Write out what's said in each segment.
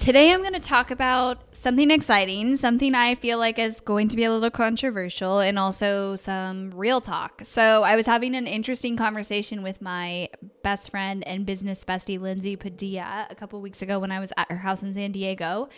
Today, I'm going to talk about something exciting, something I feel like is going to be a little controversial, and also some real talk. So, I was having an interesting conversation with my best friend and business bestie, Lindsay Padilla, a couple weeks ago when I was at her house in San Diego.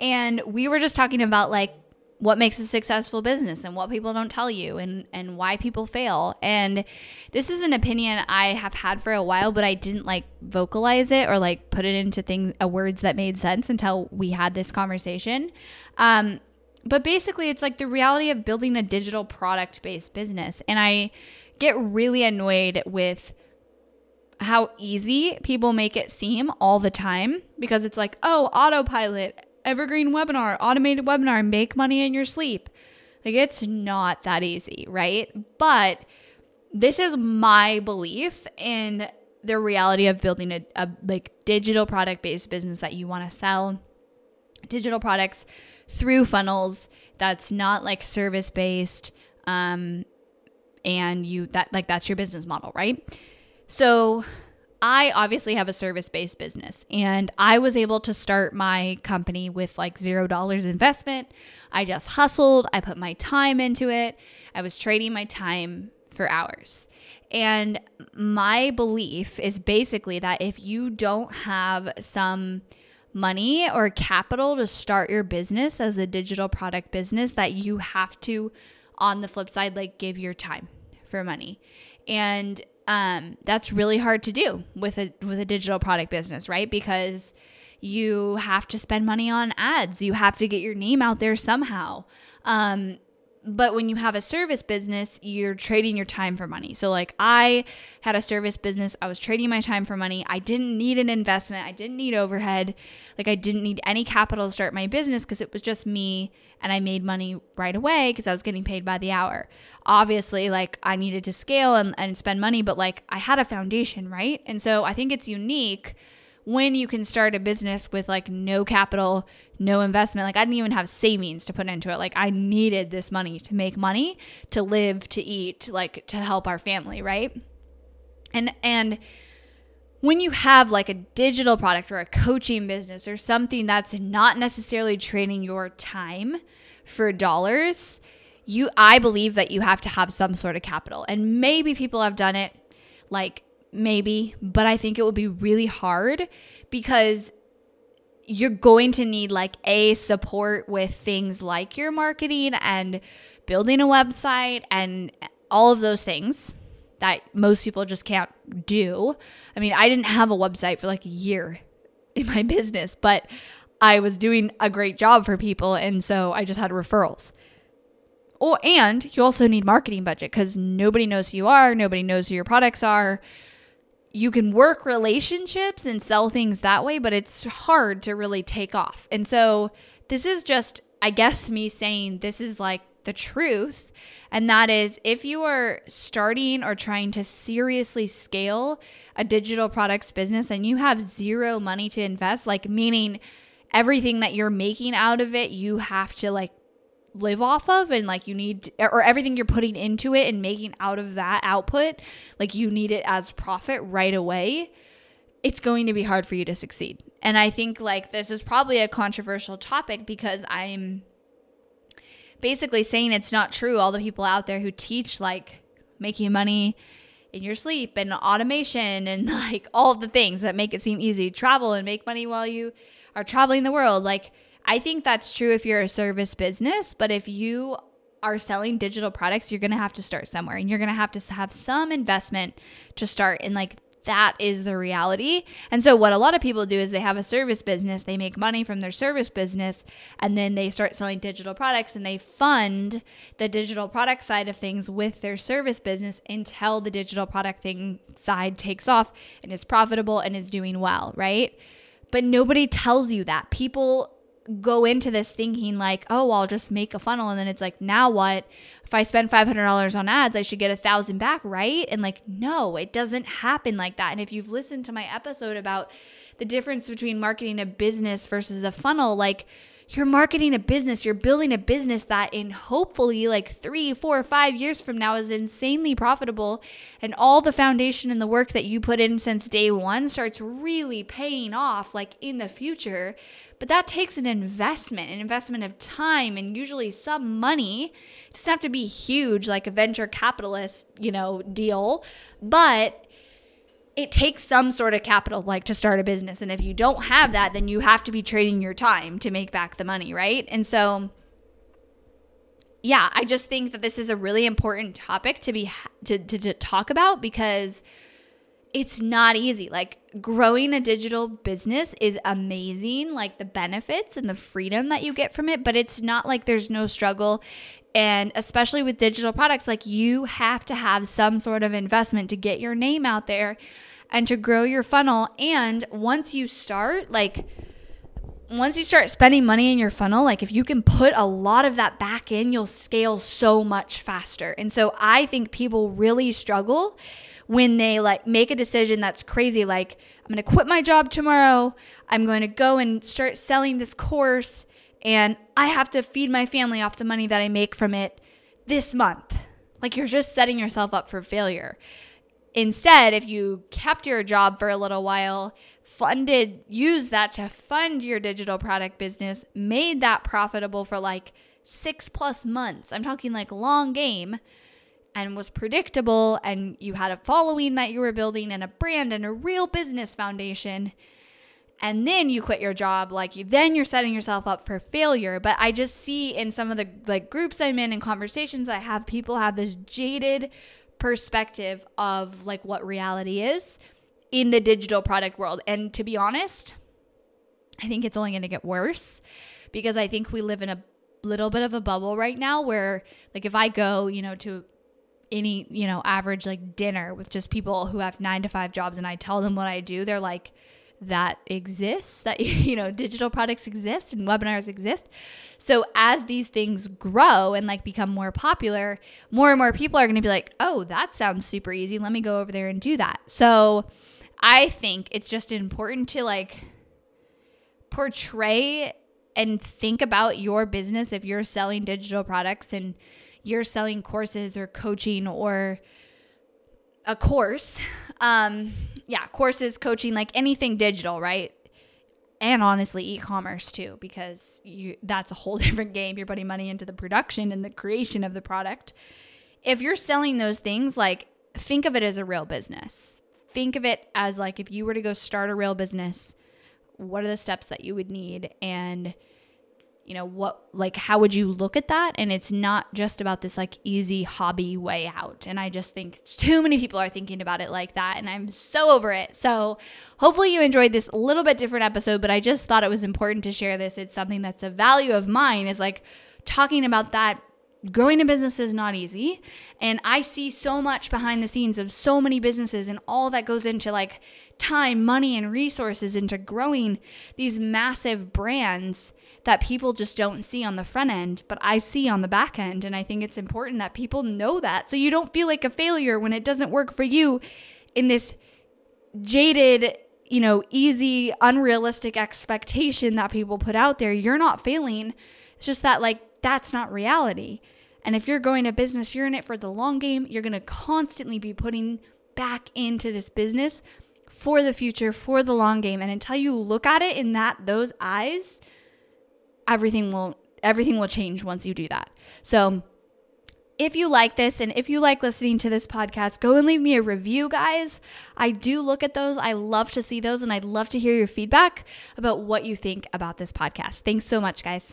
And we were just talking about like what makes a successful business and what people don't tell you and and why people fail. And this is an opinion i have had for a while but i didn't like vocalize it or like put it into things uh, words that made sense until we had this conversation. Um, but basically it's like the reality of building a digital product based business. And i get really annoyed with how easy people make it seem all the time because it's like oh autopilot evergreen webinar, automated webinar, make money in your sleep. Like it's not that easy, right? But this is my belief in the reality of building a, a like digital product based business that you want to sell digital products through funnels that's not like service based um and you that like that's your business model right so I obviously have a service based business and I was able to start my company with like zero dollars investment. I just hustled, I put my time into it, I was trading my time for hours. And my belief is basically that if you don't have some money or capital to start your business as a digital product business, that you have to, on the flip side, like give your time for money. And um, that's really hard to do with a with a digital product business, right? Because you have to spend money on ads. You have to get your name out there somehow. Um, but when you have a service business, you're trading your time for money. So, like, I had a service business, I was trading my time for money. I didn't need an investment, I didn't need overhead. Like, I didn't need any capital to start my business because it was just me and I made money right away because I was getting paid by the hour. Obviously, like, I needed to scale and, and spend money, but like, I had a foundation, right? And so, I think it's unique when you can start a business with like no capital, no investment. Like I didn't even have savings to put into it. Like I needed this money to make money, to live, to eat, like to help our family, right? And and when you have like a digital product or a coaching business or something that's not necessarily trading your time for dollars, you I believe that you have to have some sort of capital. And maybe people have done it like maybe, but I think it will be really hard because you're going to need like a support with things like your marketing and building a website and all of those things that most people just can't do. I mean, I didn't have a website for like a year in my business, but I was doing a great job for people and so I just had referrals. Oh, and you also need marketing budget cuz nobody knows who you are, nobody knows who your products are you can work relationships and sell things that way, but it's hard to really take off. And so this is just, I guess, me saying this is like the truth. And that is if you are starting or trying to seriously scale a digital products business and you have zero money to invest, like meaning everything that you're making out of it, you have to like live off of and like you need or everything you're putting into it and making out of that output like you need it as profit right away it's going to be hard for you to succeed and i think like this is probably a controversial topic because i'm basically saying it's not true all the people out there who teach like making money in your sleep and automation and like all the things that make it seem easy travel and make money while you are traveling the world. Like, I think that's true if you're a service business, but if you are selling digital products, you're going to have to start somewhere and you're going to have to have some investment to start. And like, that is the reality. And so, what a lot of people do is they have a service business, they make money from their service business, and then they start selling digital products and they fund the digital product side of things with their service business until the digital product thing side takes off and is profitable and is doing well, right? But nobody tells you that. People go into this thinking like, oh, I'll just make a funnel. And then it's like, now what? If I spend $500 on ads, I should get a thousand back, right? And like, no, it doesn't happen like that. And if you've listened to my episode about the difference between marketing a business versus a funnel, like, you're marketing a business, you're building a business that in hopefully like three, four, five years from now is insanely profitable. And all the foundation and the work that you put in since day one starts really paying off like in the future. But that takes an investment, an investment of time and usually some money. It doesn't have to be huge like a venture capitalist, you know, deal, but it takes some sort of capital like to start a business. And if you don't have that then you have to be trading your time to make back the money right? And so yeah i just think that this is a really important topic to be to, to, to talk about because it's not easy like growing a digital business is amazing like the benefits and the freedom that you get from it but it's not like there's no struggle and especially with digital products like you have to have some sort of investment to get your name out there and to grow your funnel. And once you start, like, once you start spending money in your funnel, like if you can put a lot of that back in, you'll scale so much faster. And so I think people really struggle when they like make a decision that's crazy like I'm going to quit my job tomorrow. I'm going to go and start selling this course and I have to feed my family off the money that I make from it this month. Like you're just setting yourself up for failure. Instead, if you kept your job for a little while, funded, use that to fund your digital product business, made that profitable for like six plus months. I'm talking like long game and was predictable, and you had a following that you were building and a brand and a real business foundation. And then you quit your job, like you, then you're setting yourself up for failure. But I just see in some of the like groups I'm in and conversations I have, people have this jaded perspective of like what reality is in the digital product world. And to be honest, I think it's only going to get worse because I think we live in a little bit of a bubble right now where like if I go, you know, to any, you know, average like dinner with just people who have 9 to 5 jobs and I tell them what I do, they're like that exists? That you know digital products exist and webinars exist? So as these things grow and like become more popular more and more people are going to be like oh that sounds super easy. Let me go over there and do that. So i think it's just important to like portray and think about your business if you're selling digital products and you're selling courses or coaching or a course um yeah, courses, coaching, like anything digital, right? And honestly, e-commerce too, because you that's a whole different game. You're putting money into the production and the creation of the product. If you're selling those things, like think of it as a real business. Think of it as like if you were to go start a real business, what are the steps that you would need and you know what like how would you look at that? And it's not just about this like easy hobby way out. And i just think too many people are thinking about it like that and i'm so over it. So hopefully you enjoyed this little bit different episode but i just thought it was important to share this. It's something that's a value of mine is like talking about that growing a business is not easy and i see so much behind the scenes of so many businesses and all that goes into like time money and resources into growing these massive brands that people just don't see on the front end, but I see on the back end. And I think it's important that people know that so you don't feel like a failure when it doesn't work for you in this jaded, you know, easy, unrealistic expectation that people put out there. You're not failing. It's just that, like, that's not reality. And if you're going to business, you're in it for the long game. You're going to constantly be putting back into this business for the future, for the long game. And until you look at it in that those eyes, everything will everything will change once you do that. So if you like this and if you like listening to this podcast, go and leave me a review, guys. I do look at those. I love to see those and I'd love to hear your feedback about what you think about this podcast. Thanks so much, guys.